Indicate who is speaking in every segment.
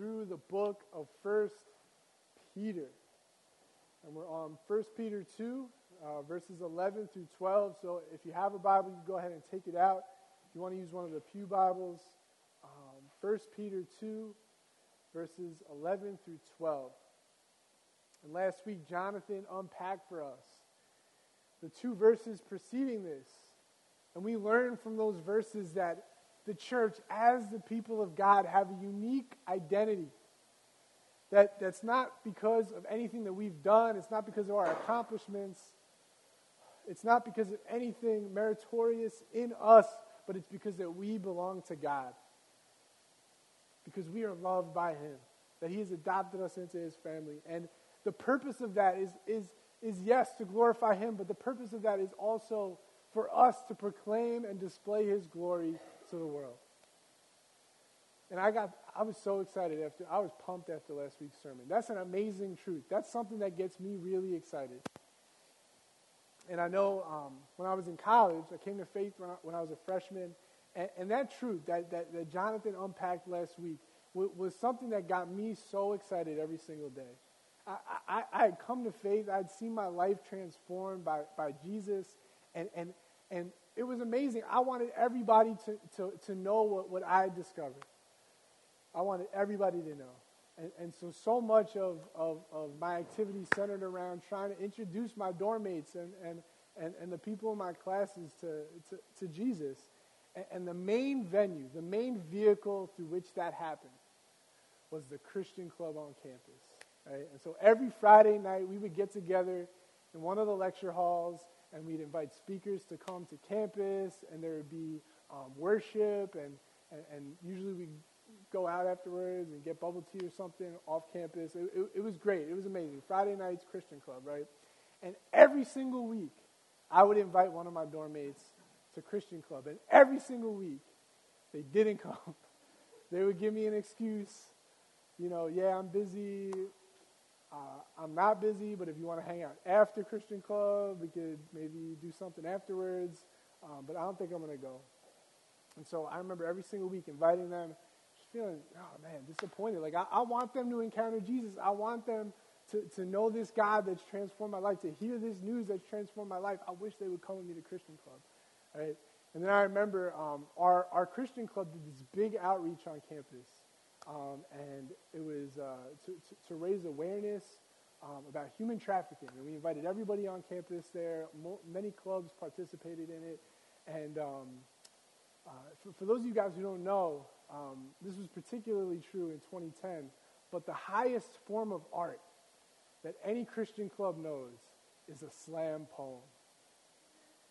Speaker 1: through the book of First Peter. And we're on First Peter 2, uh, verses 11 through 12. So if you have a Bible, you can go ahead and take it out. If you want to use one of the Pew Bibles, um, 1 Peter 2, verses 11 through 12. And last week, Jonathan unpacked for us the two verses preceding this. And we learned from those verses that the church, as the people of God, have a unique identity. That, that's not because of anything that we've done, it's not because of our accomplishments, it's not because of anything meritorious in us, but it's because that we belong to God. Because we are loved by Him, that He has adopted us into His family. And the purpose of that is, is, is yes, to glorify Him, but the purpose of that is also for us to proclaim and display His glory to the world. And I got, I was so excited after, I was pumped after last week's sermon. That's an amazing truth. That's something that gets me really excited. And I know um, when I was in college, I came to faith when I, when I was a freshman. And, and that truth that, that, that, Jonathan unpacked last week was, was, something that got me so excited every single day. I, I, I had come to faith, I'd seen my life transformed by, by Jesus, and, and, and it was amazing. I wanted everybody to, to, to know what, what I had discovered. I wanted everybody to know. And, and so, so much of, of, of my activity centered around trying to introduce my dorm mates and, and, and, and the people in my classes to, to, to Jesus. And, and the main venue, the main vehicle through which that happened was the Christian club on campus. Right? And so every Friday night, we would get together in one of the lecture halls and we'd invite speakers to come to campus, and there would be um, worship, and, and, and, usually we go out afterwards and get bubble tea or something off campus. It, it, it was great. It was amazing. Friday nights, Christian Club, right? And every single week, I would invite one of my dorm mates to Christian Club, and every single week, they didn't come. they would give me an excuse. You know, yeah, I'm busy. Uh, I'm not busy, but if you want to hang out after Christian Club, we could maybe do something afterwards. Um, but I don't think I'm going to go. And so I remember every single week inviting them, just feeling, oh man, disappointed. Like I, I want them to encounter Jesus. I want them to, to know this God that's transformed my life, to hear this news that's transformed my life. I wish they would come with me to Christian Club. Right? And then I remember um, our, our Christian Club did this big outreach on campus. Um, and it was uh, to, to, to, raise awareness um, about human trafficking. And we invited everybody on campus there. Mo- many clubs participated in it. And um, uh, for, for, those of you guys who don't know, um, this was particularly true in 2010. But the highest form of art that any Christian club knows is a slam poem.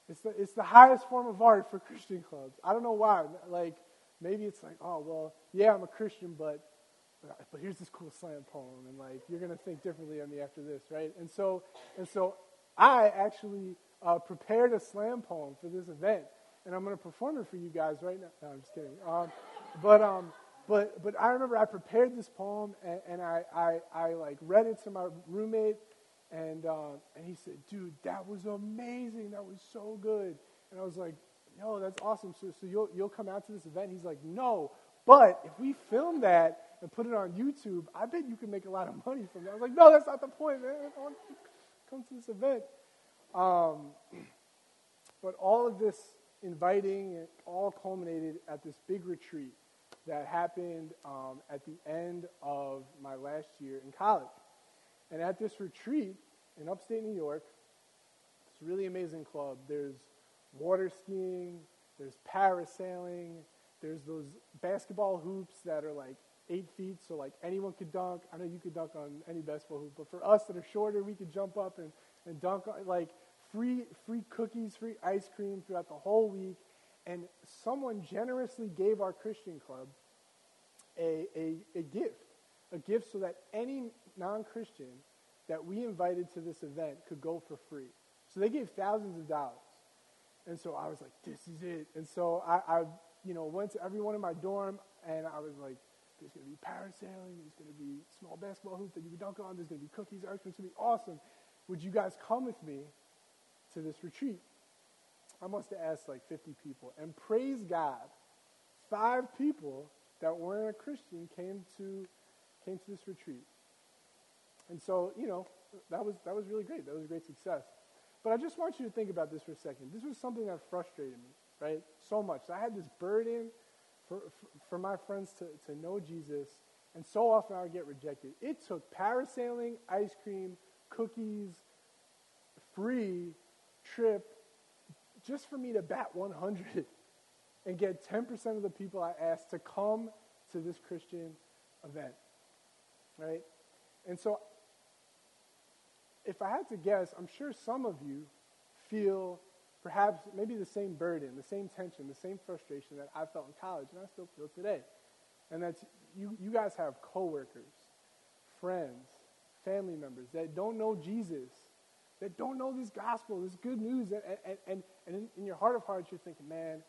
Speaker 1: It's the, it's the highest form of art for Christian clubs. I don't know why. Like, maybe it's like, oh, well, yeah, I'm a Christian, but, but here's this cool slam poem, and like, you're going to think differently on me after this, right? And so, and so I actually uh, prepared a slam poem for this event, and I'm going to perform it for you guys right now. No, I'm just kidding. Um, but, um, but, but I remember I prepared this poem, and, and I, I, I, like, read it to my roommate, and, uh, and he said, dude, that was amazing. That was so good. And I was like, yo, that's awesome. So, so you'll, you'll come out to this event? He's like, no, but if we film that and put it on YouTube, I bet you can make a lot of money from that. I was like, no, that's not the point, man. I want to come to this event. Um, but all of this inviting, it all culminated at this big retreat that happened um, at the end of my last year in college. And at this retreat in upstate New York, it's a really amazing club. There's water skiing, there's parasailing, there's those basketball hoops that are like eight feet, so like anyone could dunk. I know you could dunk on any basketball hoop, but for us that are shorter, we could jump up and, and dunk on like free free cookies, free ice cream throughout the whole week. And someone generously gave our Christian club a, a, a gift, a gift so that any non-Christian that we invited to this event could go for free. So they gave thousands of dollars. And so I was like, this is it. And so I, I, you know, went to everyone in my dorm, and I was like, there's going to be parasailing, there's going to be small basketball hoops that you can dunk on, there's going to be cookies, ice cream, it's going to be awesome. Would you guys come with me to this retreat? I must have asked like 50 people. And praise God, five people that weren't a Christian came to came to this retreat. And so, you know, that was, that was really great. That was a great success. But I just want you to think about this for a second. This was something that frustrated me, right? So much. I had this burden for, for, my friends to, to know Jesus, and so often I would get rejected. It took parasailing, ice cream, cookies, free trip just for me to bat 100 and get 10% of the people I asked to come to this Christian event. Right? And so, if I had to guess, I'm sure some of you feel perhaps maybe the same burden, the same tension, the same frustration that I felt in college and I still feel today. And that's you, you guys have coworkers, friends, family members that don't know Jesus, that don't know this gospel, this good news. And, and, and, and in, in your heart of hearts, you're thinking, man,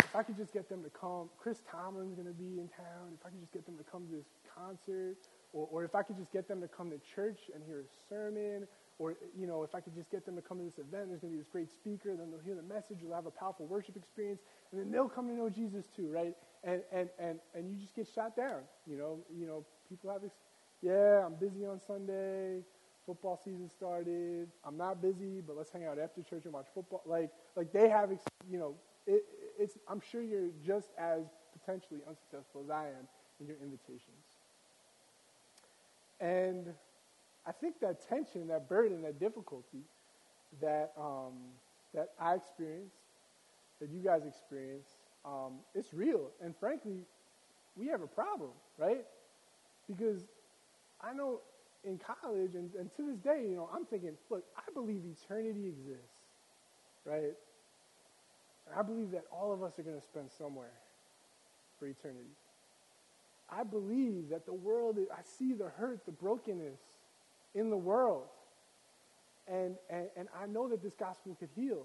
Speaker 1: if I could just get them to come, Chris Tomlin's going to be in town. If I could just get them to come to this concert, or, or if I could just get them to come to church and hear a sermon, or you know, if I could just get them to come to this event, there's going to be this great speaker. Then they'll hear the message. They'll have a powerful worship experience, and then they'll come to know Jesus too, right? And and and and you just get shot down. You know, you know, people have, ex- yeah, I'm busy on Sunday. Football season started. I'm not busy, but let's hang out after church and watch football. Like, like they have, ex- you know, it, it's, I'm sure you're just as potentially unsuccessful as I am in your invitations. And I think that tension, that burden, that difficulty that, um, that I experienced, that you guys experience, um, it's real. And frankly, we have a problem, right? Because I know in college and, and to this day, you know, I'm thinking, look, I believe eternity exists, right? And I believe that all of us are going to spend somewhere for eternity. I believe that the world, I see the hurt, the brokenness in the world. And, and, and I know that this gospel could heal.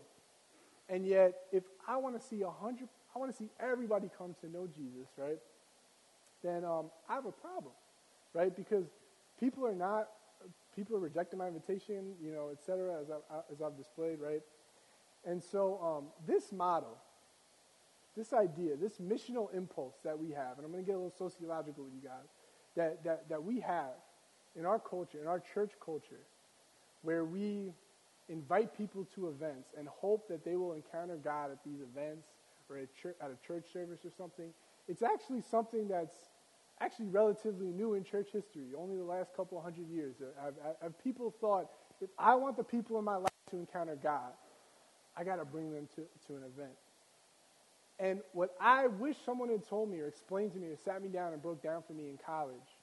Speaker 1: And yet, if I want to see a hundred, I want to see everybody come to know Jesus, right? Then um, I have a problem, right? Because people are not, people are rejecting my invitation, you know, et cetera, as, I, as I've displayed, right? And so um, this model, this idea, this missional impulse that we have, and I'm going to get a little sociological with you guys, that, that, that we have in our culture, in our church culture, where we invite people to events and hope that they will encounter God at these events or at, church, at a church service or something, it's actually something that's actually relatively new in church history, only the last couple hundred years. Uh, have, have people thought, if I want the people in my life to encounter God, I got to bring them to, to an event. And what I wish someone had told me or explained to me or sat me down and broke down for me in college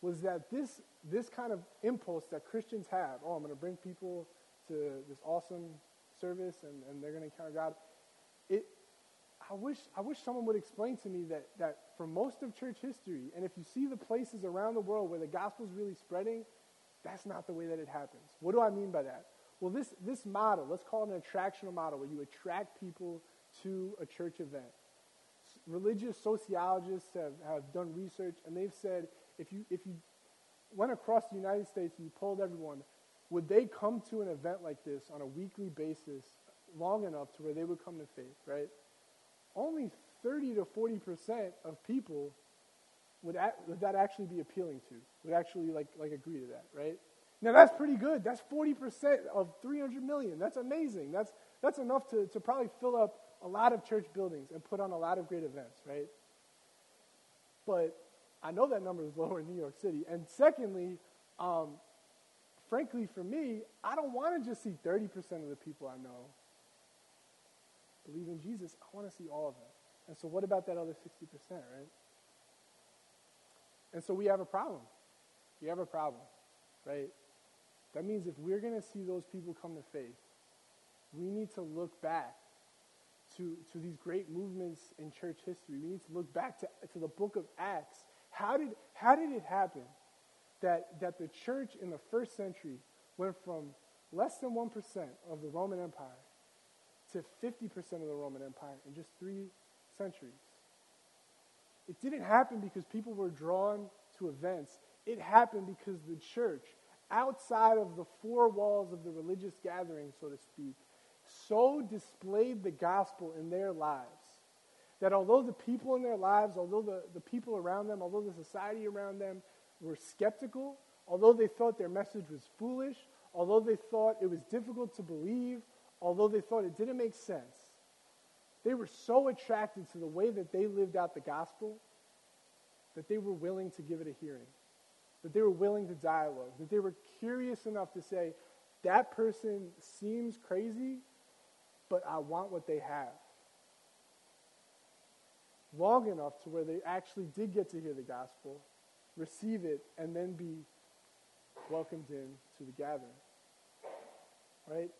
Speaker 1: was that this, this kind of impulse that Christians have, oh, I'm going to bring people to this awesome service and, and they're going to encounter God, it, I, wish, I wish someone would explain to me that, that for most of church history, and if you see the places around the world where the gospel is really spreading, that's not the way that it happens. What do I mean by that? Well, this, this model, let's call it an attractional model where you attract people to a church event. Religious sociologists have, have done research and they've said if you, if you went across the United States and you polled everyone, would they come to an event like this on a weekly basis long enough to where they would come to faith, right? Only 30 to 40% of people would, would that actually be appealing to, would actually like, like agree to that, right? Now that's pretty good. That's 40% of 300 million. That's amazing. That's, that's enough to, to probably fill up a lot of church buildings and put on a lot of great events, right? But I know that number is lower in New York City. And secondly, um, frankly, for me, I don't want to just see 30% of the people I know believe in Jesus. I want to see all of them. And so, what about that other 60%, right? And so, we have a problem. We have a problem, right? That means if we're going to see those people come to faith, we need to look back to, to these great movements in church history. We need to look back to, to the book of Acts. How did, how did it happen that, that the church in the first century went from less than 1% of the Roman Empire to 50% of the Roman Empire in just three centuries? It didn't happen because people were drawn to events. It happened because the church outside of the four walls of the religious gathering, so to speak, so displayed the gospel in their lives that although the people in their lives, although the, the people around them, although the society around them were skeptical, although they thought their message was foolish, although they thought it was difficult to believe, although they thought it didn't make sense, they were so attracted to the way that they lived out the gospel that they were willing to give it a hearing, that they were willing to dialogue, that they were curious enough to say, that person seems crazy, but I want what they have. Long enough to where they actually did get to hear the gospel, receive it, and then be welcomed in to the gathering. Right?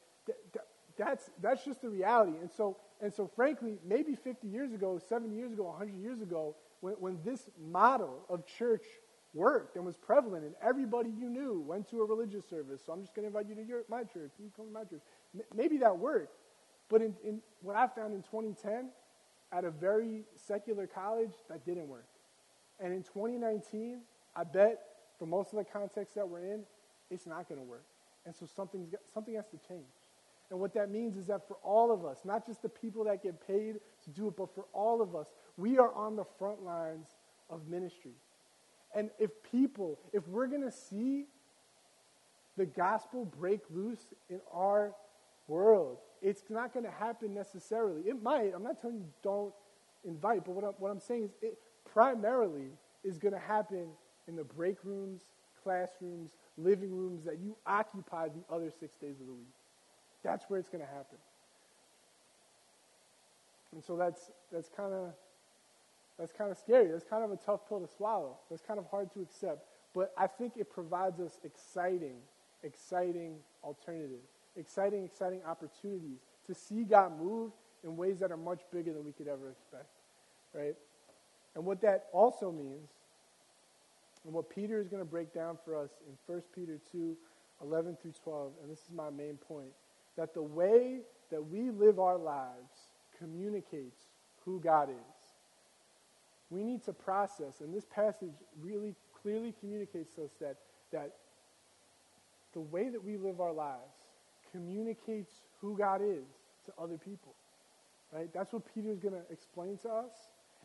Speaker 1: that's, that's just the reality. And so, and so, frankly, maybe 50 years ago, 70 years ago, 100 years ago, when, when this model of church worked and was prevalent, and everybody you knew went to a religious service. So I'm just going to invite you to your, my church. You come to my church. M- maybe that worked, but in, in what I found in 2010, at a very secular college, that didn't work. And in 2019, I bet for most of the context that we're in, it's not going to work. And so something's, something has to change. And what that means is that for all of us, not just the people that get paid to do it, but for all of us, we are on the front lines of ministry. And if people, if we're going to see the gospel break loose in our world, it's not going to happen necessarily. It might. I'm not telling you don't invite, but what I'm, what I'm saying is it primarily is going to happen in the break rooms, classrooms, living rooms that you occupy the other six days of the week. That's where it's going to happen. And so that's, that's kind of that's kind of scary. That's kind of a tough pill to swallow. That's kind of hard to accept. But I think it provides us exciting, exciting alternatives, exciting, exciting opportunities to see God move in ways that are much bigger than we could ever expect. Right? And what that also means, and what Peter is going to break down for us in 1 Peter 2 11 through 12, and this is my main point, that the way that we live our lives communicates who God is we need to process, and this passage really clearly communicates to us that, that the way that we live our lives communicates who God is to other people. Right? That's what Peter is going to explain to us.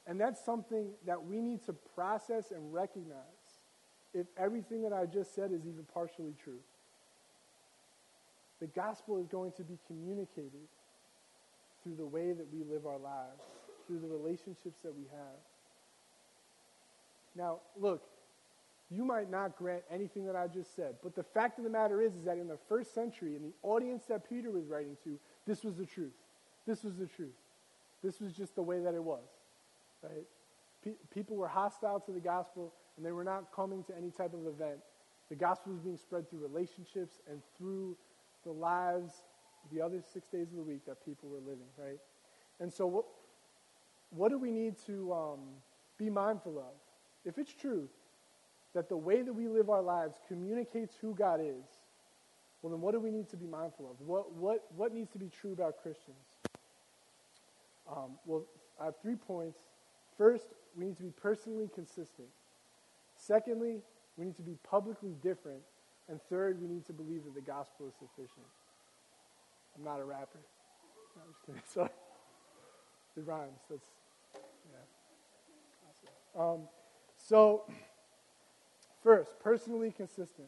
Speaker 1: And that's something that we need to process and recognize if everything that I just said is even partially true. The gospel is going to be communicated through the way that we live our lives, through the relationships that we have. Now, look, you might not grant anything that I just said, but the fact of the matter is, is that in the first century, in the audience that Peter was writing to, this was the truth. This was the truth. This was just the way that it was. Right? Pe- people were hostile to the gospel, and they were not coming to any type of event. The gospel was being spread through relationships and through the lives, the other six days of the week that people were living, right? And so, what, what do we need to um, be mindful of? if it's true that the way that we live our lives communicates who God is, well, then what do we need to be mindful of? What, what, what needs to be true about Christians? Um, well, I have three points. First, we need to be personally consistent. Secondly, we need to be publicly different. And third, we need to believe that the gospel is sufficient. I'm not a rapper. No, I'm just kidding. Sorry. It rhymes. That's, yeah. Awesome. Um, so, first, personally consistent.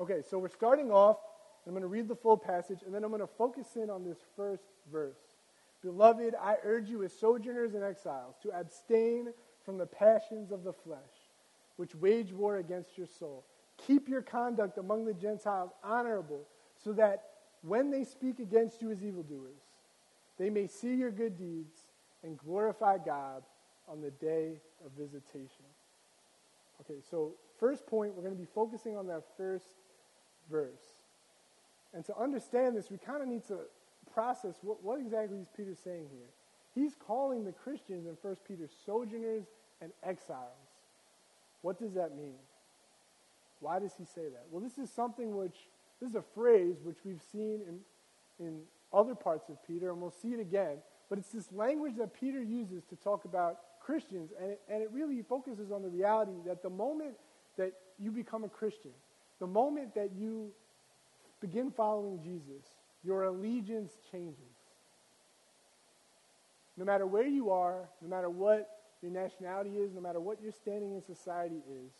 Speaker 1: Okay, so we're starting off. I'm going to read the full passage, and then I'm going to focus in on this first verse. Beloved, I urge you as sojourners and exiles to abstain from the passions of the flesh, which wage war against your soul. Keep your conduct among the Gentiles honorable, so that when they speak against you as evildoers, they may see your good deeds and glorify God on the day of visitation. Okay, so first point, we're going to be focusing on that first verse. And to understand this, we kind of need to process what, what exactly is Peter saying here. He's calling the Christians in 1 Peter sojourners and exiles. What does that mean? Why does he say that? Well, this is something which, this is a phrase which we've seen in, in other parts of Peter, and we'll see it again. But it's this language that Peter uses to talk about Christians, and it, and it really focuses on the reality that the moment that you become a Christian, the moment that you begin following Jesus, your allegiance changes. No matter where you are, no matter what your nationality is, no matter what your standing in society is,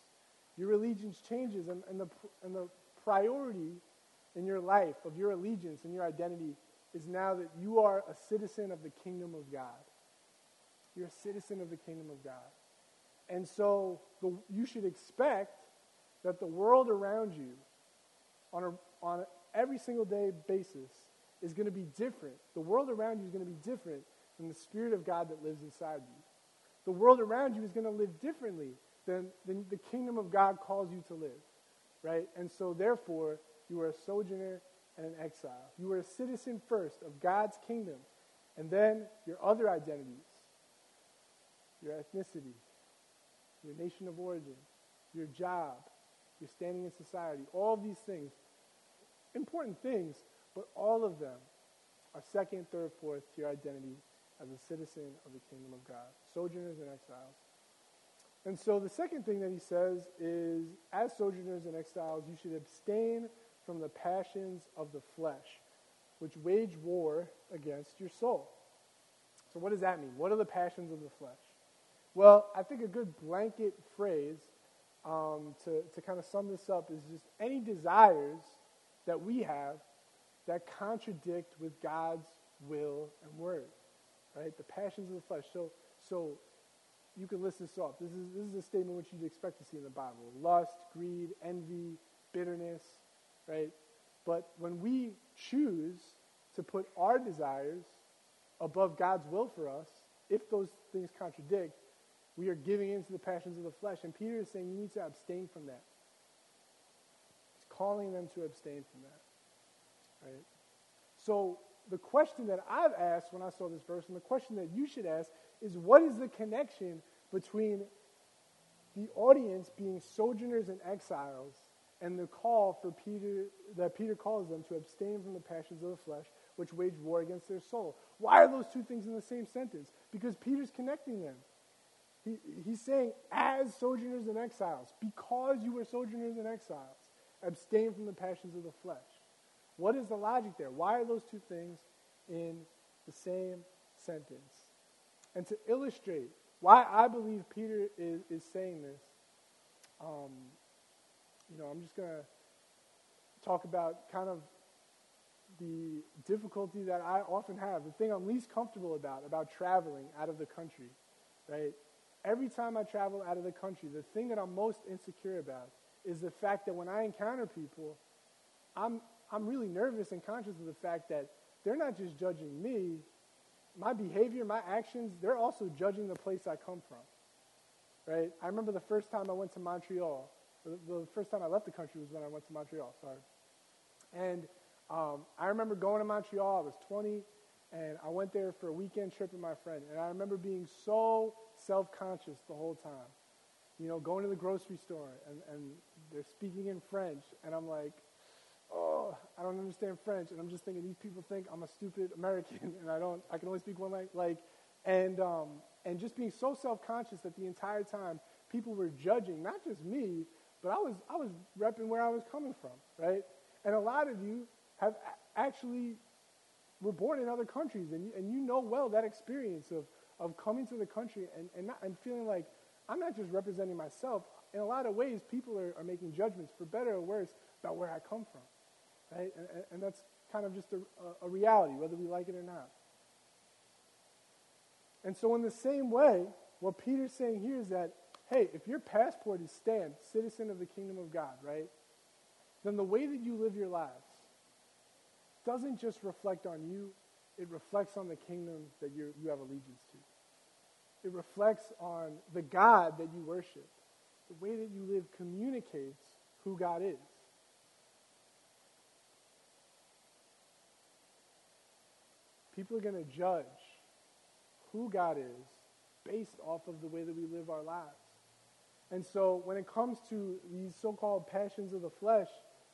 Speaker 1: your allegiance changes, and, and, the, and the priority in your life of your allegiance and your identity is now that you are a citizen of the kingdom of God. You're a citizen of the kingdom of God. And so the, you should expect that the world around you on, a, on every single day basis is going to be different. The world around you is going to be different than the Spirit of God that lives inside you. The world around you is going to live differently than, than the kingdom of God calls you to live, right? And so, therefore, you are a sojourner and an exile. You are a citizen first of God's kingdom, and then your other identities, your ethnicity, your nation of origin, your job, your standing in society, all these things, important things, but all of them are second, third, fourth to your identity as a citizen of the kingdom of God, sojourners and exiles. And so the second thing that he says is as sojourners and exiles, you should abstain from the passions of the flesh, which wage war against your soul. So, what does that mean? What are the passions of the flesh? Well, I think a good blanket phrase um, to, to kind of sum this up is just any desires that we have that contradict with God's will and word, right? The passions of the flesh. So, so you can list this off. This is, this is a statement which you'd expect to see in the Bible lust, greed, envy, bitterness, right? But when we choose to put our desires above God's will for us, if those things contradict, we are giving in to the passions of the flesh. And Peter is saying you need to abstain from that. He's calling them to abstain from that. Right? So the question that I've asked when I saw this verse, and the question that you should ask, is what is the connection between the audience being sojourners and exiles and the call for Peter that Peter calls them to abstain from the passions of the flesh, which wage war against their soul. Why are those two things in the same sentence? Because Peter's connecting them. He, he's saying, as sojourners and exiles, because you were sojourners and exiles, abstain from the passions of the flesh. What is the logic there? Why are those two things in the same sentence? And to illustrate why I believe Peter is, is saying this, um, you know, I'm just going to talk about kind of the difficulty that I often have, the thing I'm least comfortable about, about traveling out of the country, right? Every time I travel out of the country, the thing that I'm most insecure about is the fact that when I encounter people, I'm, I'm really nervous and conscious of the fact that they're not just judging me, my behavior, my actions, they're also judging the place I come from. Right? I remember the first time I went to Montreal. The, first time I left the country was when I went to Montreal, sorry. And um, I remember going to Montreal. I was 20, and I went there for a weekend trip with my friend. And I remember being so self conscious the whole time. You know, going to the grocery store, and, and they're speaking in French, and I'm like, oh, I don't understand French, and I'm just thinking these people think I'm a stupid American, and I don't, I can only speak one language, like, and um, and just being so self-conscious that the entire time people were judging not just me, but I was I was repping where I was coming from, right? And a lot of you have actually were born in other countries, and you, and you know well that experience of of coming to the country and and, not, and feeling like I'm not just representing myself. In a lot of ways, people are, are making judgments, for better or worse, about where I come from right? And, and that's kind of just a, a reality, whether we like it or not. And so, in the same way, what Peter's saying here is that, hey, if your passport is stamped citizen of the kingdom of God, right, then the way that you live your lives doesn't just reflect on you, it reflects on the kingdom that you you have allegiance to. It reflects on the God that you worship. The way that you live communicates who God is. People are going to judge who God is based off of the way that we live our lives. And so when it comes to these so called passions of the flesh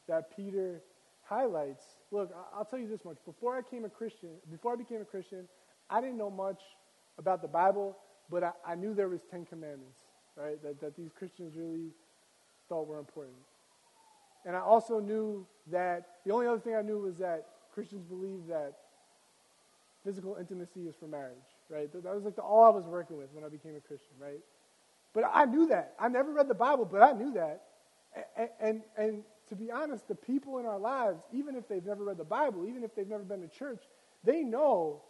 Speaker 1: that Peter highlights, look, I'll tell you this much. Before I became a Christian, before I became a Christian, I didn't know much about the Bible, but I, I knew there was Ten Commandments, right? That, that these Christians really thought were important. And I also knew that the only other thing I knew was that Christians believe that physical intimacy is for marriage, right? That was like the, all I was working with when I became a Christian, right? But I knew that. I never read the Bible, but I knew that. And, and, and to be honest, the people in our lives, even if they've never read the Bible, even if they've never been to church, they know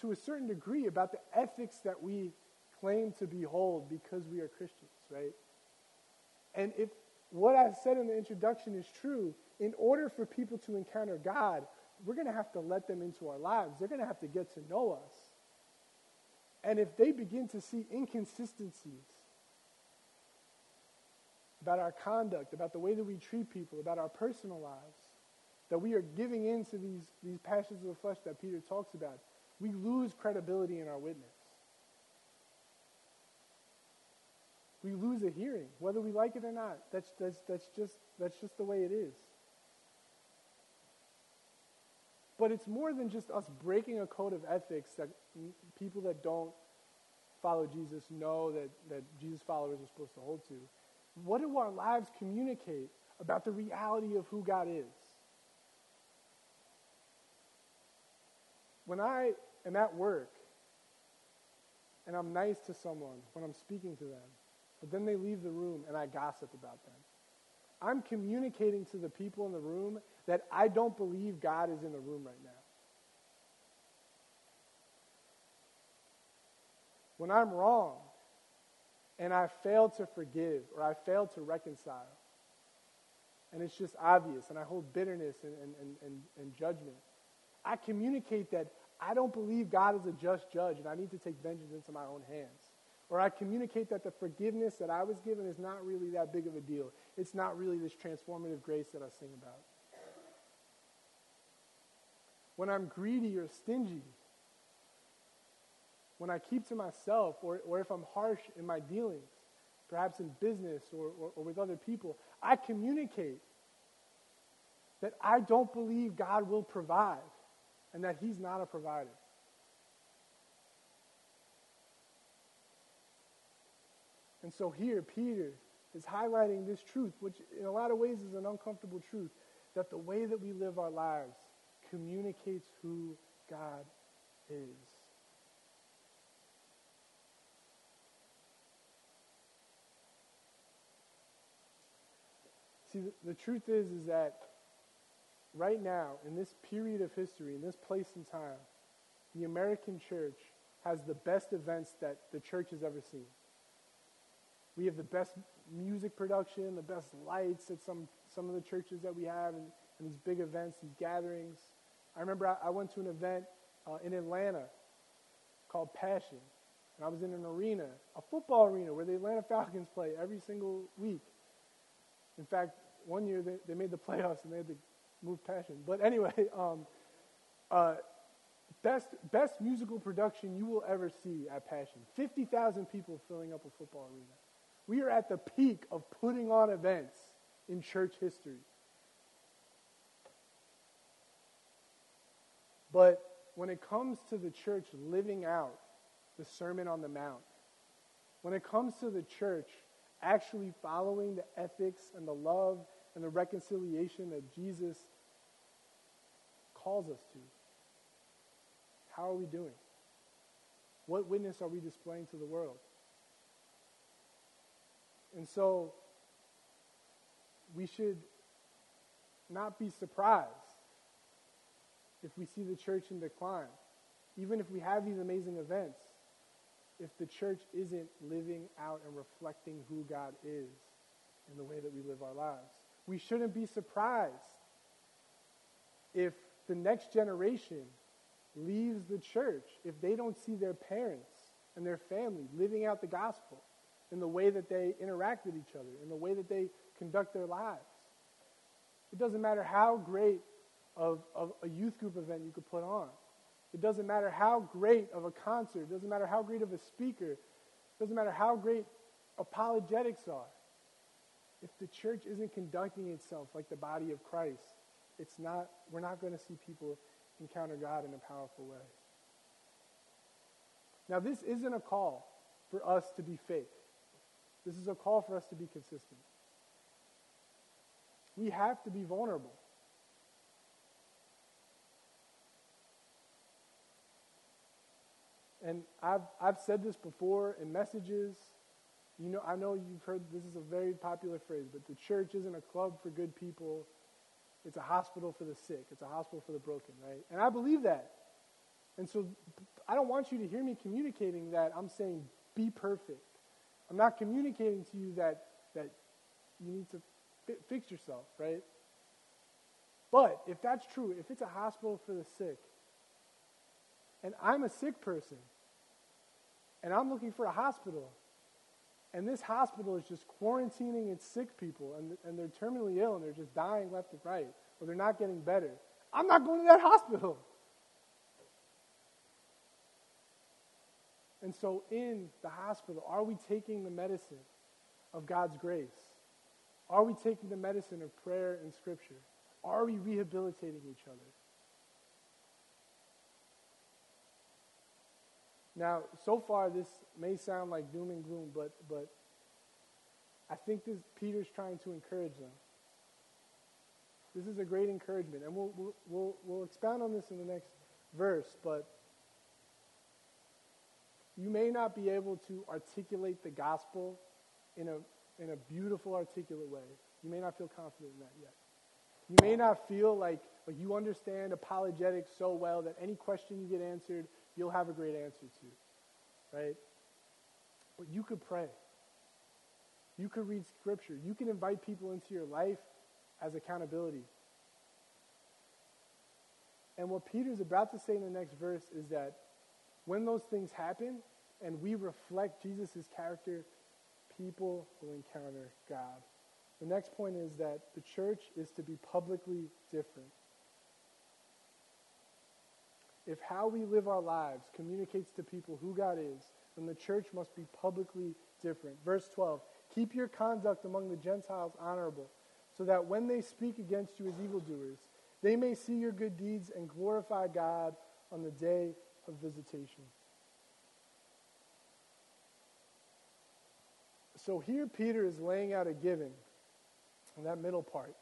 Speaker 1: to a certain degree about the ethics that we claim to behold because we are Christians, right? And if what I said in the introduction is true, in order for people to encounter God, we're going to have to let them into our lives. They're going to have to get to know us. And if they begin to see inconsistencies about our conduct, about the way that we treat people, about our personal lives, that we are giving in to these, these passions of the flesh that Peter talks about, we lose credibility in our witness. We lose a hearing, whether we like it or not. That's, that's, that's, just, that's just the way it is. But it's more than just us breaking a code of ethics that people that don't follow Jesus know that, that Jesus followers are supposed to hold to. What do our lives communicate about the reality of who God is? When I am at work and I'm nice to someone when I'm speaking to them, but then they leave the room and I gossip about them, I'm communicating to the people in the room that I don't believe God is in the room right now. When I'm wrong and I fail to forgive or I fail to reconcile, and it's just obvious, and I hold bitterness and, and, and, and, judgment, I communicate that I don't believe God is a just judge and I need to take vengeance into my own hands. Or I communicate that the forgiveness that I was given is not really that big of a deal. It's not really this transformative grace that I sing about. When I'm greedy or stingy, when I keep to myself, or, or if I'm harsh in my dealings, perhaps in business or, or, or with other people, I communicate that I don't believe God will provide and that He's not a provider. And so here, Peter is highlighting this truth, which in a lot of ways is an uncomfortable truth, that the way that we live our lives communicates who God is. See, the, truth is, is that right now, in this period of history, in this place and time, the American church has the best events that the church has ever seen. We have the best music production, the best lights at some, some of the churches that we have, and, and these big events, these gatherings. I remember I, I went to an event uh, in Atlanta called Passion. And I was in an arena, a football arena, where the Atlanta Falcons play every single week. In fact, one year they, they made the playoffs and they had to move Passion. But anyway, um, uh, best, best musical production you will ever see at Passion. 50,000 people filling up a football arena. We are at the peak of putting on events in church history. But when it comes to the church living out the Sermon on the Mount, when it comes to the church actually following the ethics and the love and the reconciliation that Jesus calls us to, how are we doing? What witness are we displaying to the world? And so we should not be surprised if we see the church in decline. Even if we have these amazing events, if the church isn't living out and reflecting who God is in the way that we live our lives. We shouldn't be surprised if the next generation leaves the church, if they don't see their parents and their family living out the gospel in the way that they interact with each other, in the way that they conduct their lives. It doesn't matter how great of, of a youth group event you could put on. It doesn't matter how great of a concert. It doesn't matter how great of a speaker. It doesn't matter how great apologetics are. If the church isn't conducting itself like the body of Christ, it's not, we're not going to see people encounter God in a powerful way. Now, this isn't a call for us to be fake. This is a call for us to be consistent. We have to be vulnerable. And I've, I've said this before in messages. You know, I know you've heard this is a very popular phrase, but the church isn't a club for good people. It's a hospital for the sick. It's a hospital for the broken, right? And I believe that. And so I don't want you to hear me communicating that I'm saying be perfect. I'm not communicating to you that, that you need to fi- fix yourself, right? But if that's true, if it's a hospital for the sick, and I'm a sick person, and I'm looking for a hospital, and this hospital is just quarantining its sick people, and, and they're terminally ill, and they're just dying left and right, or they're not getting better, I'm not going to that hospital. And so, in the hospital, are we taking the medicine of God's grace? Are we taking the medicine of prayer and scripture? Are we rehabilitating each other? Now, so far, this may sound like doom and gloom, but, but I think this, Peter's trying to encourage them. This is a great encouragement. And we'll, we'll, we'll, expound on this in the next verse, but you may not be able to articulate the gospel in a, in a beautiful, articulate way. You may not feel confident in that yet. You may not feel like, like you understand apologetics so well that any question you get answered, you'll have a great answer to. Right? But you could pray. You could read scripture. You can invite people into your life as accountability. And what Peter's about to say in the next verse is that when those things happen and we reflect Jesus' character, people will encounter God. The next point is that the church is to be publicly different. If how we live our lives communicates to people who God is, then the church must be publicly different. Verse 12 Keep your conduct among the Gentiles honorable, so that when they speak against you as evildoers, they may see your good deeds and glorify God on the day of visitation. So here Peter is laying out a given in that middle part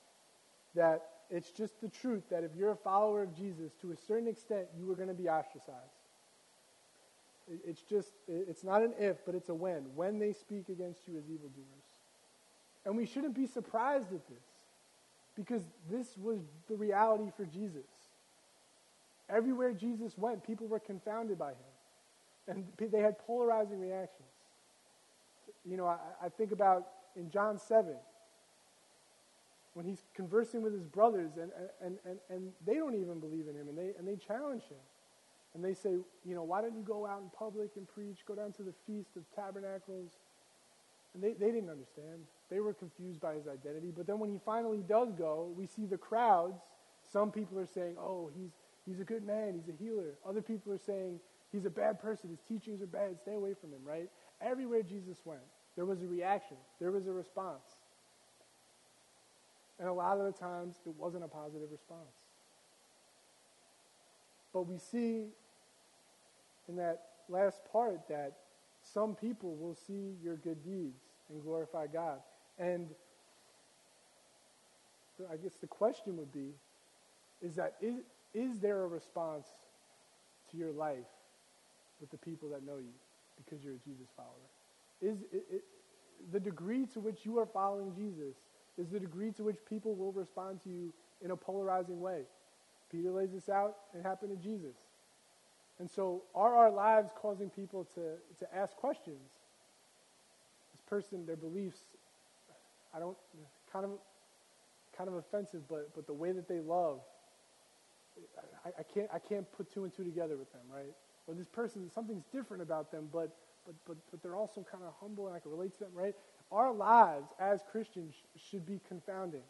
Speaker 1: that it's just the truth that if you're a follower of Jesus, to a certain extent, you are going to be ostracized. It's just, it's not an if, but it's a when. When they speak against you as evildoers. And we shouldn't be surprised at this because this was the reality for Jesus. Everywhere Jesus went, people were confounded by him. And they had polarizing reactions. You know, I, I think about in John 7, when he's conversing with his brothers, and, and, and, and they don't even believe in him, and they, and they challenge him. And they say, you know, why don't you go out in public and preach? Go down to the Feast of Tabernacles. And they, they didn't understand. They were confused by his identity. But then when he finally does go, we see the crowds. Some people are saying, oh, he's, he's a good man, he's a healer. Other people are saying, he's a bad person, his teachings are bad, stay away from him, right? Everywhere Jesus went, there was a reaction, there was a response. And a lot of the times, it wasn't a positive response. But we see in that last part that some people will see your good deeds and glorify God. And I guess the question would be is that is, is there a response to your life with the people that know you because you're a Jesus follower? Is it, it, the degree to which you are following Jesus is the degree to which people will respond to you in a polarizing way. Peter lays this out, it happened to Jesus. And so, are our lives causing people to, to ask questions? This person, their beliefs, I don't, kind of, kind of offensive, but, but the way that they love, I, I, can't, I can't put two and two together with them, right? Or this person, something's different about them, but, but, but, but they're also kind of humble and I can relate to them, right? Our lives as Christians should be confounding,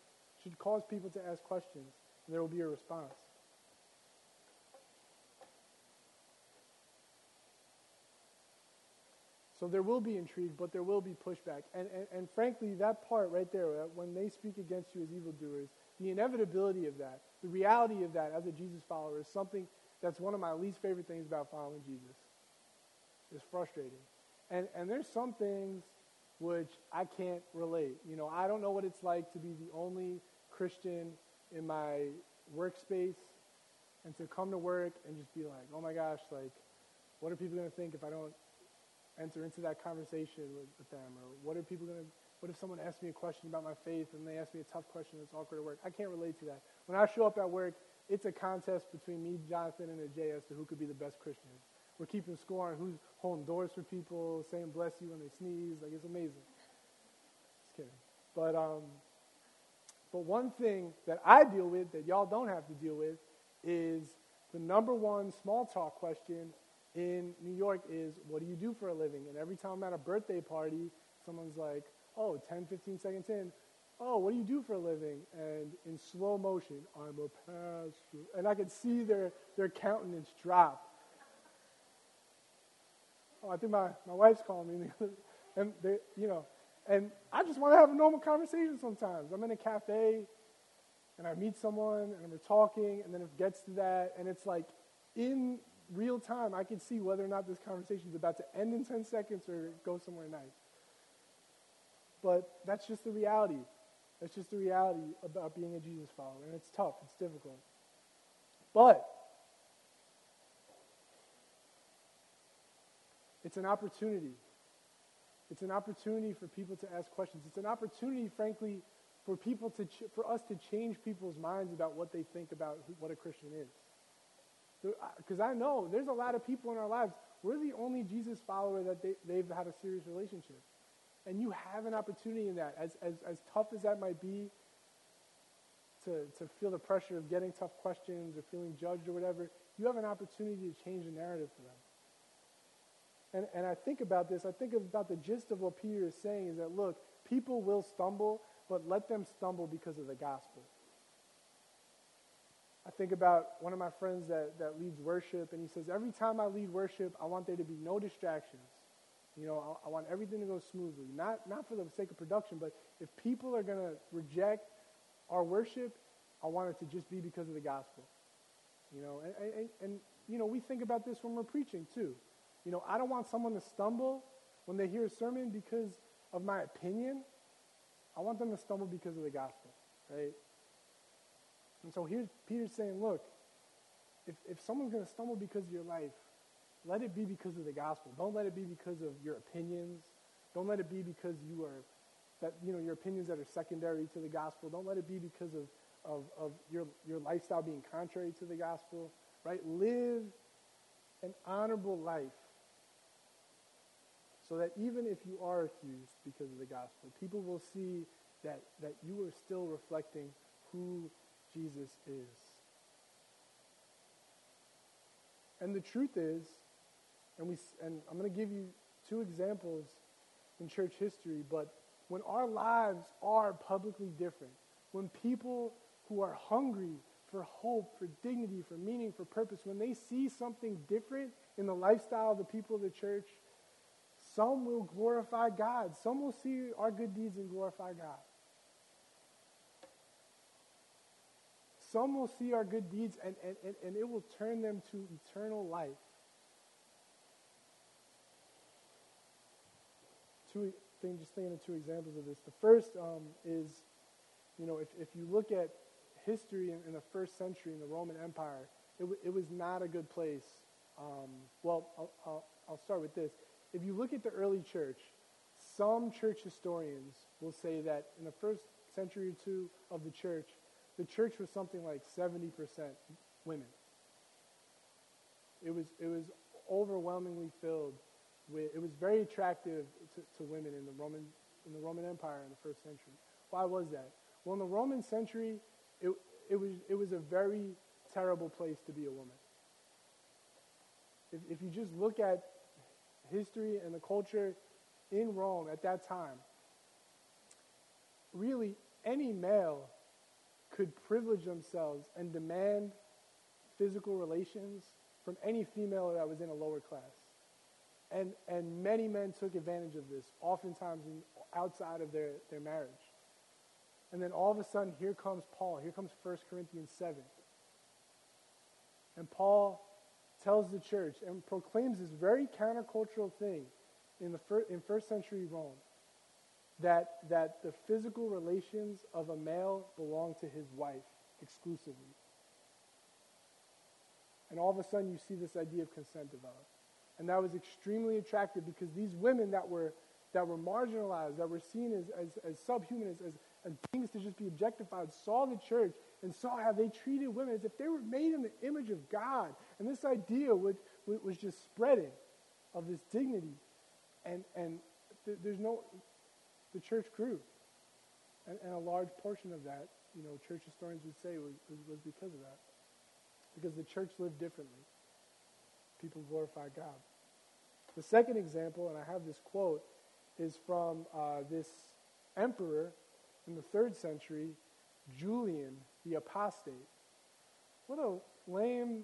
Speaker 1: should cause people to ask questions, and there will be a response. So there will be intrigue, but there will be pushback. And, and, and frankly, that part right there, when they speak against you as evildoers, the inevitability of that, the reality of that as a Jesus follower is something that's one of my least favorite things about following Jesus. It's frustrating. And, and there's some things which I can't relate. You know, I don't know what it's like to be the only Christian in my workspace and to come to work and just be like, oh my gosh, like, What are people going to think if I don't enter into that conversation with, with them? Or what are people going to, what if someone asks me a question about my faith and they ask me a tough question that's awkward at work? I can't relate to that. When I show up at work, it's a contest between me, Jonathan, and Ajay as to who could be the best Christian. We're keeping score on who's holding doors for people, saying bless you when they sneeze. Like, it's amazing. Just kidding. But, um, but one thing that I deal with that y'all don't have to deal with is the number one small talk question in New York is, what do you do for a living? And every time I'm at a birthday party, someone's like, oh, 10, 15 seconds in, oh, what do you do for a living? And in slow motion, I'm a pastor. And I could see their, their countenance drop. Oh, I think my, my wife's calling me. and they, you know, and I just want to have a normal conversation sometimes. I'm in a cafe and I meet someone and we're talking and then it gets to that and it's like in real time I can see whether or not this conversation is about to end in 10 seconds or go somewhere nice. But that's just the reality. That's just the reality about being a Jesus follower. And it's tough, it's difficult. But it's an opportunity. It's an opportunity for people to ask questions. It's an opportunity, frankly, for people to ch- for us to change people's minds about what they think about who, what a Christian is. Because I know there's a lot of people in our lives. We're the only Jesus follower that they, they've had a serious relationship. And you have an opportunity in that. As, as, as tough as that might be, to, to feel the pressure of getting tough questions or feeling judged or whatever, you have an opportunity to change the narrative for them. And, and I think about this, I think about the gist of what Peter is saying is that, look, people will stumble, but let them stumble because of the gospel. I think about one of my friends that, that leads worship, and he says, Every time I lead worship, I want there to be no distractions. You know, I, I want everything to go smoothly. Not, not for the sake of production, but if people are going to reject our worship, I want it to just be because of the gospel. You know, and, and, and, you know, we think about this when we're preaching too. You know, I don't want someone to stumble when they hear a sermon because of my opinion. I want them to stumble because of the gospel, right? And so here's Peter saying, look, if, if someone's going to stumble because of your life, let it be because of the gospel. Don't let it be because of your opinions. Don't let it be because you are that you know your opinions that are secondary to the gospel. Don't let it be because of, of, of your, your lifestyle being contrary to the gospel. Right? Live an honorable life so that even if you are accused because of the gospel, people will see that, that you are still reflecting who Jesus is. And the truth is, and, we, and I'm going to give you two examples in church history, but when our lives are publicly different, when people who are hungry for hope, for dignity, for meaning, for purpose, when they see something different in the lifestyle of the people of the church, some will glorify God. Some will see our good deeds and glorify God. Some will see our good deeds and, and, and, and it will turn them to eternal life. two things, just thinking of two examples of this. The first um, is, you know, if, if you look at history in, in the first century in the Roman Empire, it, w- it was not a good place. Um, well, I'll, I'll, I'll start with this. If you look at the early church, some church historians will say that in the first century or two of the church, the church was something like 70% women. It was, it was overwhelmingly filled with, it was very attractive to, to women in the Roman in the Roman Empire in the first century. Why was that? Well, in the Roman century, it, it was it was a very terrible place to be a woman. If, if you just look at history and the culture in Rome at that time, really any male could privilege themselves and demand physical relations from any female that was in a lower class. And, and many men took advantage of this, oftentimes in, outside of their, their marriage. And then all of a sudden, here comes Paul. Here comes 1 Corinthians 7. And Paul tells the church and proclaims this very countercultural thing in, the fir- in first century Rome that, that the physical relations of a male belong to his wife exclusively. And all of a sudden, you see this idea of consent develop. And that was extremely attractive because these women that were, that were marginalized, that were seen as, as, as subhuman, as, as, as things to just be objectified, saw the church and saw how they treated women as if they were made in the image of God. And this idea was just spreading of this dignity. And, and th- there's no, the church grew. And, and, a large portion of that, you know, church historians would say was, was, was because of that. Because the church lived differently. People glorified God. The second example, and I have this quote, is from uh, this emperor in the third century, Julian the Apostate. What a lame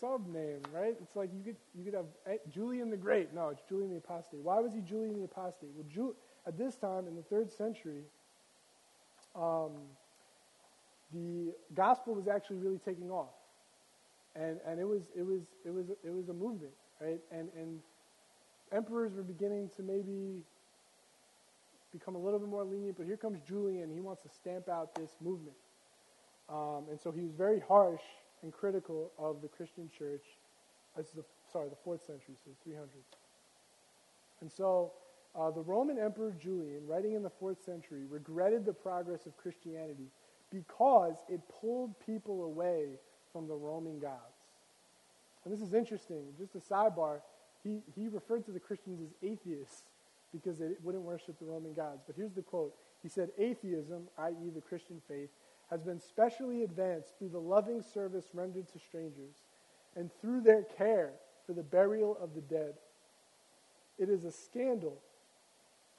Speaker 1: sub name, right? It's like you could you could have eh, Julian the Great. No, it's Julian the Apostate. Why was he Julian the Apostate? Well, Ju- at this time in the third century, um, the gospel was actually really taking off, and and it was it was it was it was a movement, right? And and emperors were beginning to maybe become a little bit more lenient, but here comes Julian. He wants to stamp out this movement. Um, and so he was very harsh and critical of the Christian church. This is the, sorry, the fourth century, so the 300s. And so uh, the Roman Emperor Julian, writing in the fourth century, regretted the progress of Christianity because it pulled people away from the Roman gods. And this is interesting. Just a sidebar, he, he referred to the Christians as atheists because they wouldn't worship the Roman gods. But here's the quote He said, Atheism, i.e., the Christian faith, has been specially advanced through the loving service rendered to strangers and through their care for the burial of the dead. It is a scandal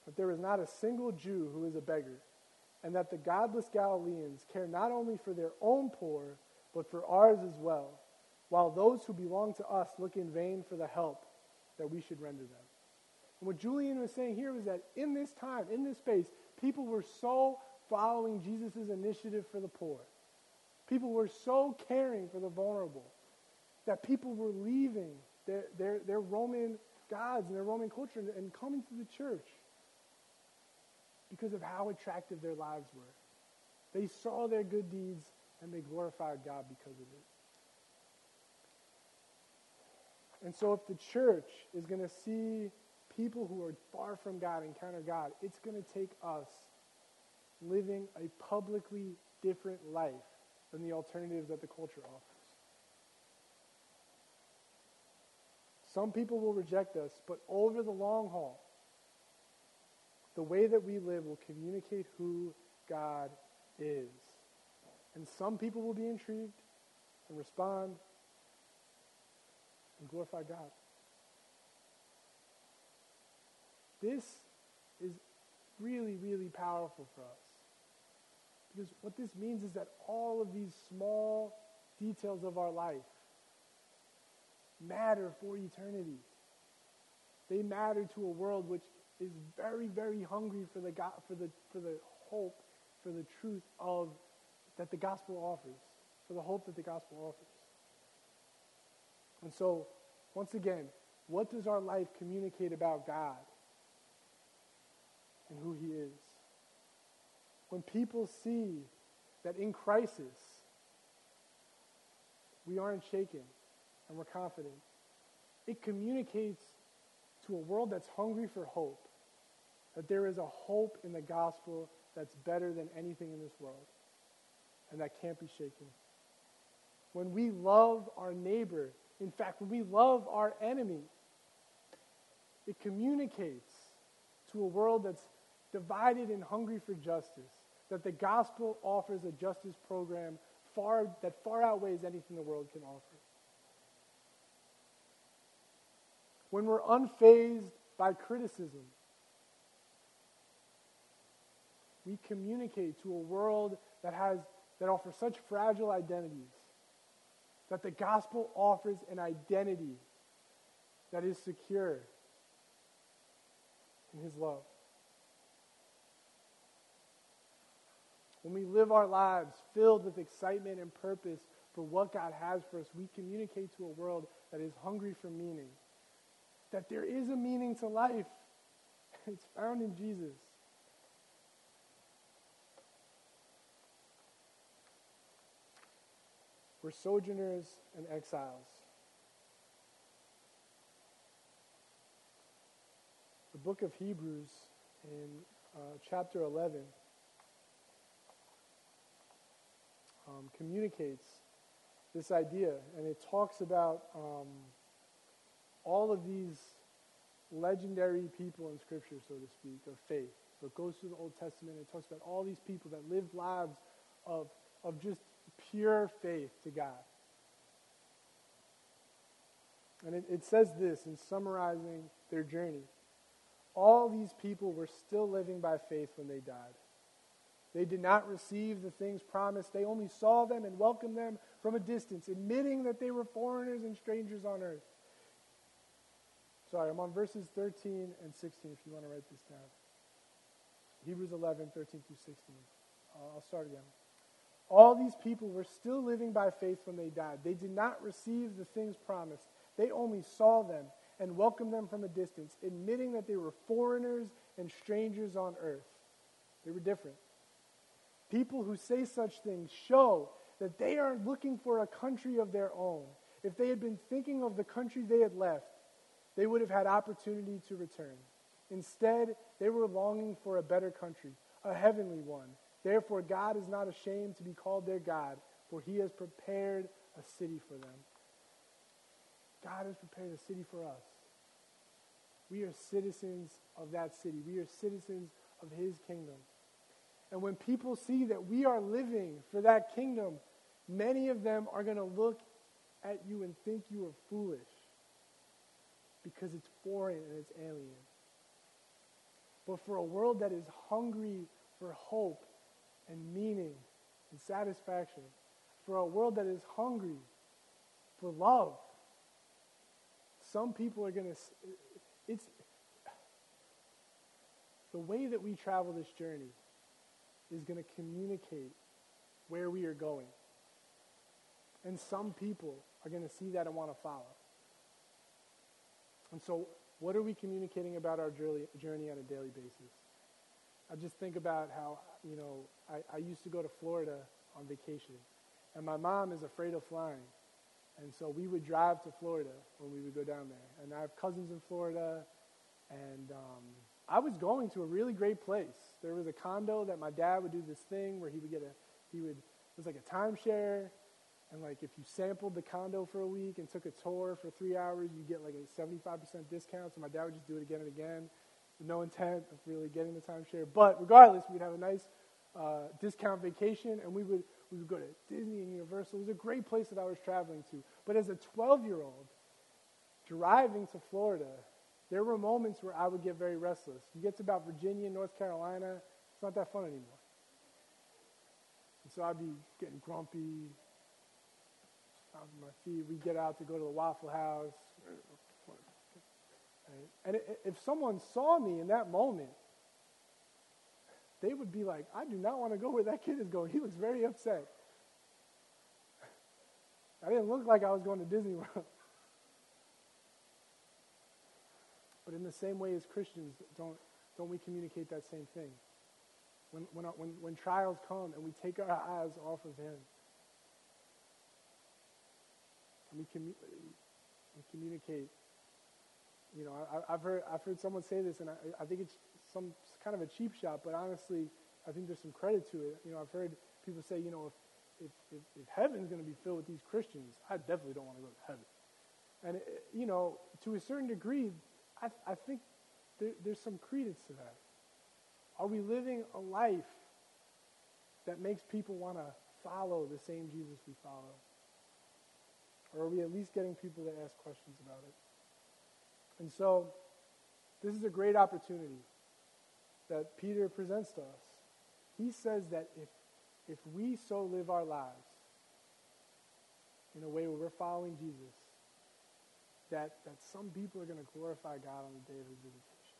Speaker 1: that there is not a single Jew who is a beggar, and that the godless Galileans care not only for their own poor, but for ours as well, while those who belong to us look in vain for the help that we should render them. And what Julian was saying here was that in this time, in this space, people were so following Jesus' initiative for the poor. People were so caring for the vulnerable that people were leaving their, their, their Roman gods and their Roman culture and, and coming to the church because of how attractive their lives were. They saw their good deeds and they glorified God because of it. And so, if the church is going to see people who are far from God encounter God, it's going to take us living a publicly different life than the alternatives that the culture offers. Some people will reject us, but over the long haul, the way that we live will communicate who God is. And some people will be intrigued and respond and glorify God. This is really, really powerful for us. Because what this means is that all of these small details of our life matter for eternity. They matter to a world which is very, very hungry for the, for the, for the hope, for the truth of that the gospel offers, for the hope that the gospel offers. And so, once again, what does our life communicate about God and who He is? when people see that in crisis we aren't shaken and we're confident, it communicates to a world that's hungry for hope that there is a hope in the gospel that's better than anything in this world and that can't be shaken. When we love our neighbor, in fact, when we love our enemy, it communicates to a world that's divided and hungry for justice that the gospel offers a justice program far, that far outweighs anything the world can offer. When we're unfazed by criticism, we communicate to a world that has that offers such fragile identities that the gospel offers an identity that is secure in his love. When we live our lives filled with excitement and purpose for what God has for us, we communicate to a world that is hungry for meaning. That there is a meaning to life. It's found in Jesus. We're sojourners and exiles. the book of Hebrews in uh, chapter 11 um, communicates this idea, and it talks about um, all of these legendary people in Scripture, so to speak, of faith. So it goes through the Old Testament and it talks about all these people that lived lives of, of just pure faith to God. And it, it says this in summarizing their journey. All these people were still living by faith when they died. They did not receive the things promised. They only saw them and welcomed them from a distance, admitting that they were foreigners and strangers on earth. Sorry, I'm on verses 13 and 16 if you want to write this down. Hebrews 11, 13 through 16. I'll start again. All these people were still living by faith when they died. They did not receive the things promised. They only saw them and welcomed them from a distance, admitting that they were foreigners and strangers on earth. They were different. People who say such things show that they aren't looking for a country of their own. If they had been thinking of the country they had left, they would have had opportunity to return. Instead, they were longing for a better country, a heavenly one. Therefore, God is not ashamed to be called their God, for he has prepared a city for them. God has prepared a city for us. We are citizens of that city. We are citizens of his kingdom. And when people see that we are living for that kingdom, many of them are going to look at you and think you are foolish because it's foreign and it's alien. But for a world that is hungry for hope and meaning and satisfaction, for a world that is hungry for love, some people are going to, it's, the way that we travel this journey is going to communicate where we are going. And some people are going to see that and want to follow. And so, what are we communicating about our journey on a daily basis? I just think about how, you know, I, I used to go to Florida on vacation, and my mom is afraid of flying. And so we would drive to Florida when we would go down there. And I have cousins in Florida, I was going to a really great place. There was a condo that my dad would do this thing where he would get a, he would, it was like a timeshare, and like if you sampled the condo for a week and took a tour for three hours, you get like a 75% discount. So my dad would just do it again and again with no intent of really getting the timeshare. But regardless, we'd have a nice uh, discount vacation and we would, we would go to Disney and Universal. It was a great place that I was traveling to. But as a 12 year old, driving to Florida, there were moments where I would get very restless. You get to about Virginia, North Carolina, it's not that fun anymore. And so I'd be getting grumpy, on my feet. We'd get out to go to the Waffle House. And if someone saw me in that moment, they would be like, I do not want to go where that kid is going. He looks very upset. I didn't look like I was going to Disney World. But in the same way as Christians, don't, don't we communicate that same thing? When, when, when, when trials come and we take our eyes off of Him, we, commu- we communicate. You know, I, have heard I've heard someone say this, and I, I think it's some kind of a cheap shot, but honestly, I think there's some credit to it. You know, I've heard people say, you know, if if, if, if heaven's going to be filled with these Christians, I definitely don't want to go to heaven. And it, you know, to a certain degree, I, I think there, there's some credence to that. Are we living a life that makes people want to follow the same Jesus we follow? Or are we at least getting people to ask questions about it? And so, this is a great opportunity that Peter presents to us. He says that if, if we so live our lives in a way where we're following Jesus, that, that some people are going to glorify God on the day of his visitation.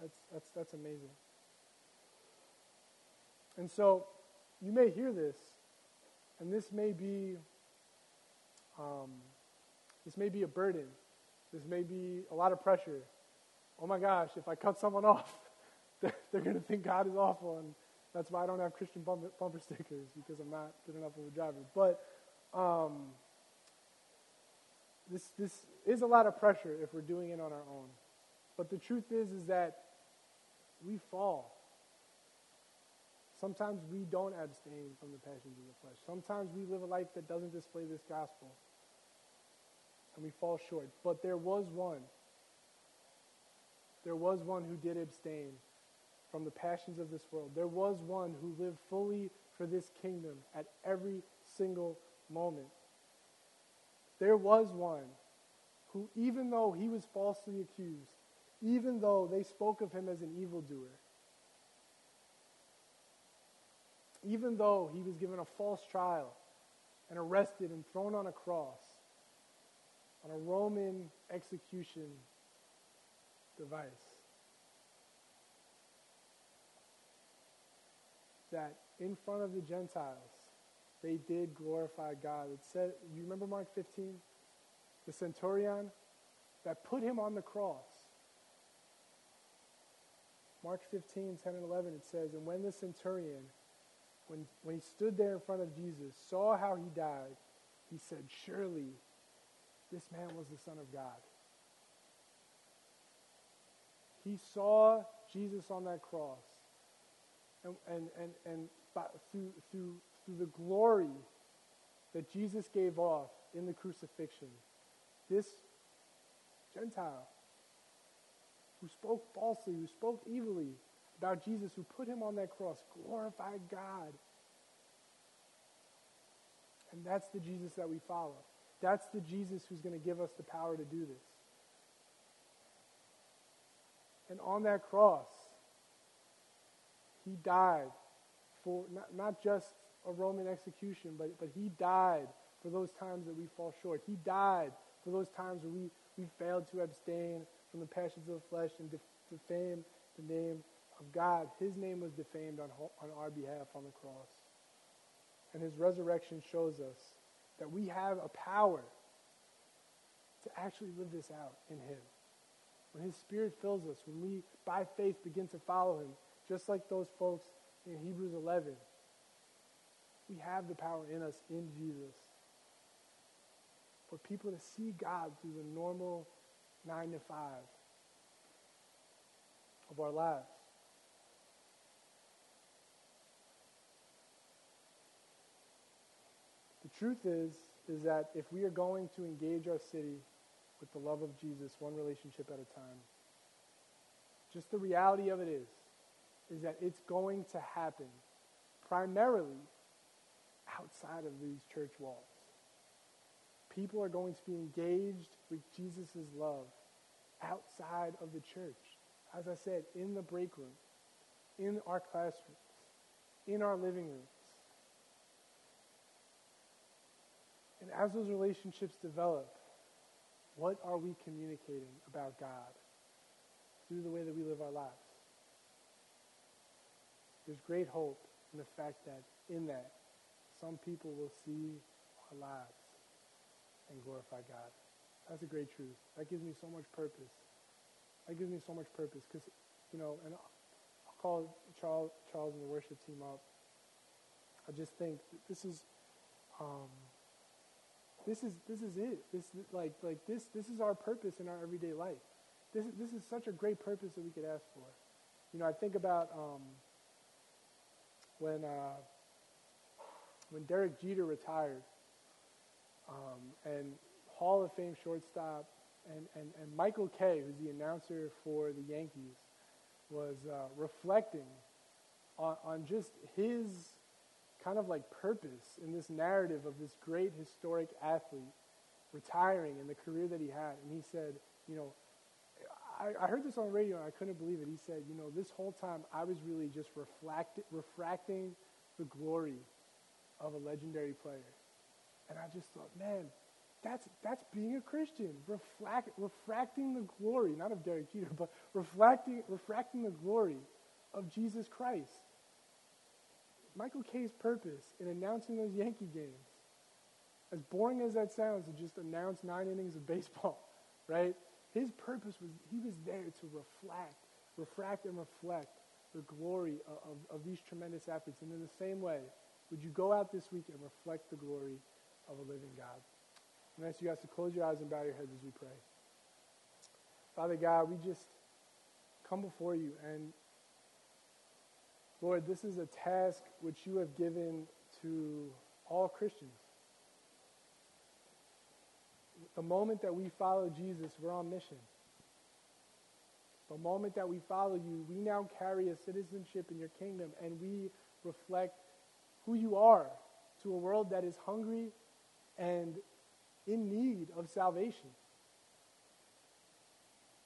Speaker 1: That's, that's, that's amazing. And so, you may hear this, and this may be um, this may be a burden. This may be a lot of pressure. Oh my gosh, if I cut someone off, they're, going to think God is awful. And that's why I don't have Christian bumper, bumper stickers because I'm not good enough of a driver. But um, this, this is a lot of pressure if we're doing it on our own. But the truth is, is that we fall. Sometimes we don't abstain from the passions of the flesh. Sometimes we live a life that doesn't display this gospel. And we fall short. But there was one. There was one who did abstain from the passions of this world. There was one who lived fully for this kingdom at every single moment. There was one who, even though he was falsely accused, even though they spoke of him as an evildoer, even though he was given a false trial and arrested and thrown on a cross, on a Roman execution device, that in front of the Gentiles, they did glorify God. It said, you remember Mark 15? The centurion that put him on the cross. Mark 15, 10 and 11, it says, And when the centurion, when, when he stood there in front of Jesus, saw how he died, he said, Surely this man was the Son of God. He saw Jesus on that cross. And, and, and, and by, through, through, through the glory that Jesus gave off in the crucifixion, this Gentile who spoke falsely, who spoke evilly about Jesus, who put him on that cross, glorified God. And that's the Jesus that we follow. That's the Jesus who's going to give us the power to do this. And on that cross, he died for not, not just a Roman execution, but, but he died for those times that we fall short. He died for those times where we, we failed to abstain from the passions of the flesh and defame the name of God. His name was defamed on, on our behalf on the cross. And his resurrection shows us that we have a power to actually live this out in him. When his spirit fills us, when we, by faith, begin to follow him, just like those folks in Hebrews 11, we have the power in us in Jesus for people to see God through the normal nine to five of our lives. The truth is, is that if we are going to engage our city with the love of Jesus, one relationship at a time, just the reality of it is, is that it's going to happen primarily outside of these church walls. People are going to be engaged with Jesus' love outside of the church. As I said, in the break room, in our classrooms, in our living rooms. And as those relationships develop, what are we communicating about God through the way that we live our lives? There's great hope in the fact that in that, some people will see our lives and glorify God. That's a great truth. That gives me so much purpose. That gives me so much purpose because, you know, and I'll call Charles, Charles and the worship team up. I just think this is, um, this is this is it. This like like this this is our purpose in our everyday life. This this is such a great purpose that we could ask for. You know, I think about um, when uh, when Derek Jeter retired um, and Hall of Fame shortstop, and, and, and Michael Kay, who's the announcer for the Yankees, was uh, reflecting on, on just his kind of like purpose in this narrative of this great historic athlete retiring and the career that he had. And he said, you know, I, I heard this on the radio and I couldn't believe it. He said, you know, this whole time I was really just reflect, refracting the glory of a legendary player. And I just thought, man, that's, that's being a Christian, reflect, refracting the glory, not of Derek Jeter, but reflecting, refracting the glory of Jesus Christ. Michael Kay's purpose in announcing those Yankee games, as boring as that sounds to just announce nine innings of baseball, right? His purpose was he was there to reflect, refract and reflect the glory of, of, of these tremendous athletes. And in the same way, would you go out this week and reflect the glory of a living God. I'm ask you guys to close your eyes and bow your heads as we pray. Father God, we just come before you and Lord, this is a task which you have given to all Christians. The moment that we follow Jesus, we're on mission. The moment that we follow you, we now carry a citizenship in your kingdom and we reflect who you are to a world that is hungry and in need of salvation.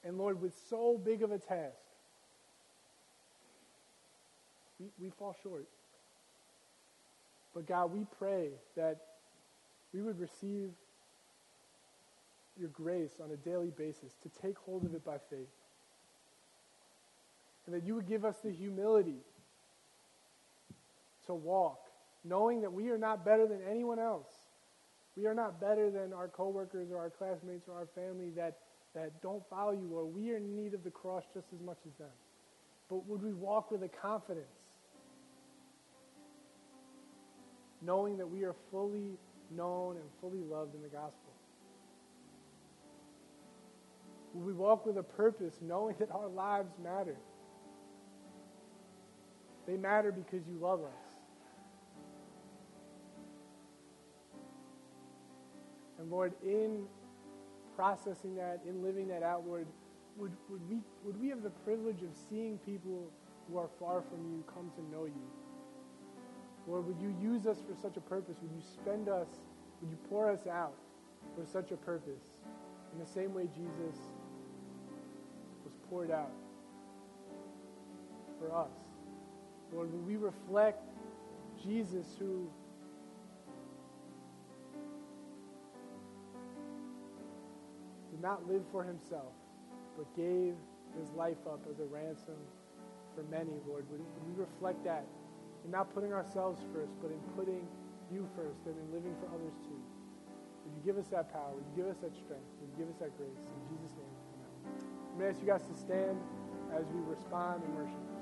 Speaker 1: And Lord, with so big of a task, we, we fall short. But God, we pray that we would receive your grace on a daily basis to take hold of it by faith. And that you would give us the humility to walk, knowing that we are not better than anyone else. We are not better than our coworkers or our classmates or our family that, that don't follow you, or we are in need of the cross just as much as them. But would we walk with a confidence, knowing that we are fully known and fully loved in the gospel? Would we walk with a purpose, knowing that our lives matter? They matter because you love us. And Lord, in processing that, in living that out, Lord, would, would, we, would we have the privilege of seeing people who are far from you come to know you? Lord, would you use us for such a purpose? Would you spend us, would you pour us out for such a purpose? In the same way Jesus was poured out for us. Lord, would we reflect Jesus who did not live for himself, but gave his life up as a ransom for many, Lord. Would, we reflect that in not putting ourselves first, but in putting you first and in living for others too? Would you give us that power? Would you give us that strength? Would you give us that grace? In Jesus' name, amen. I'm going to ask you guys to stand as we respond in worship.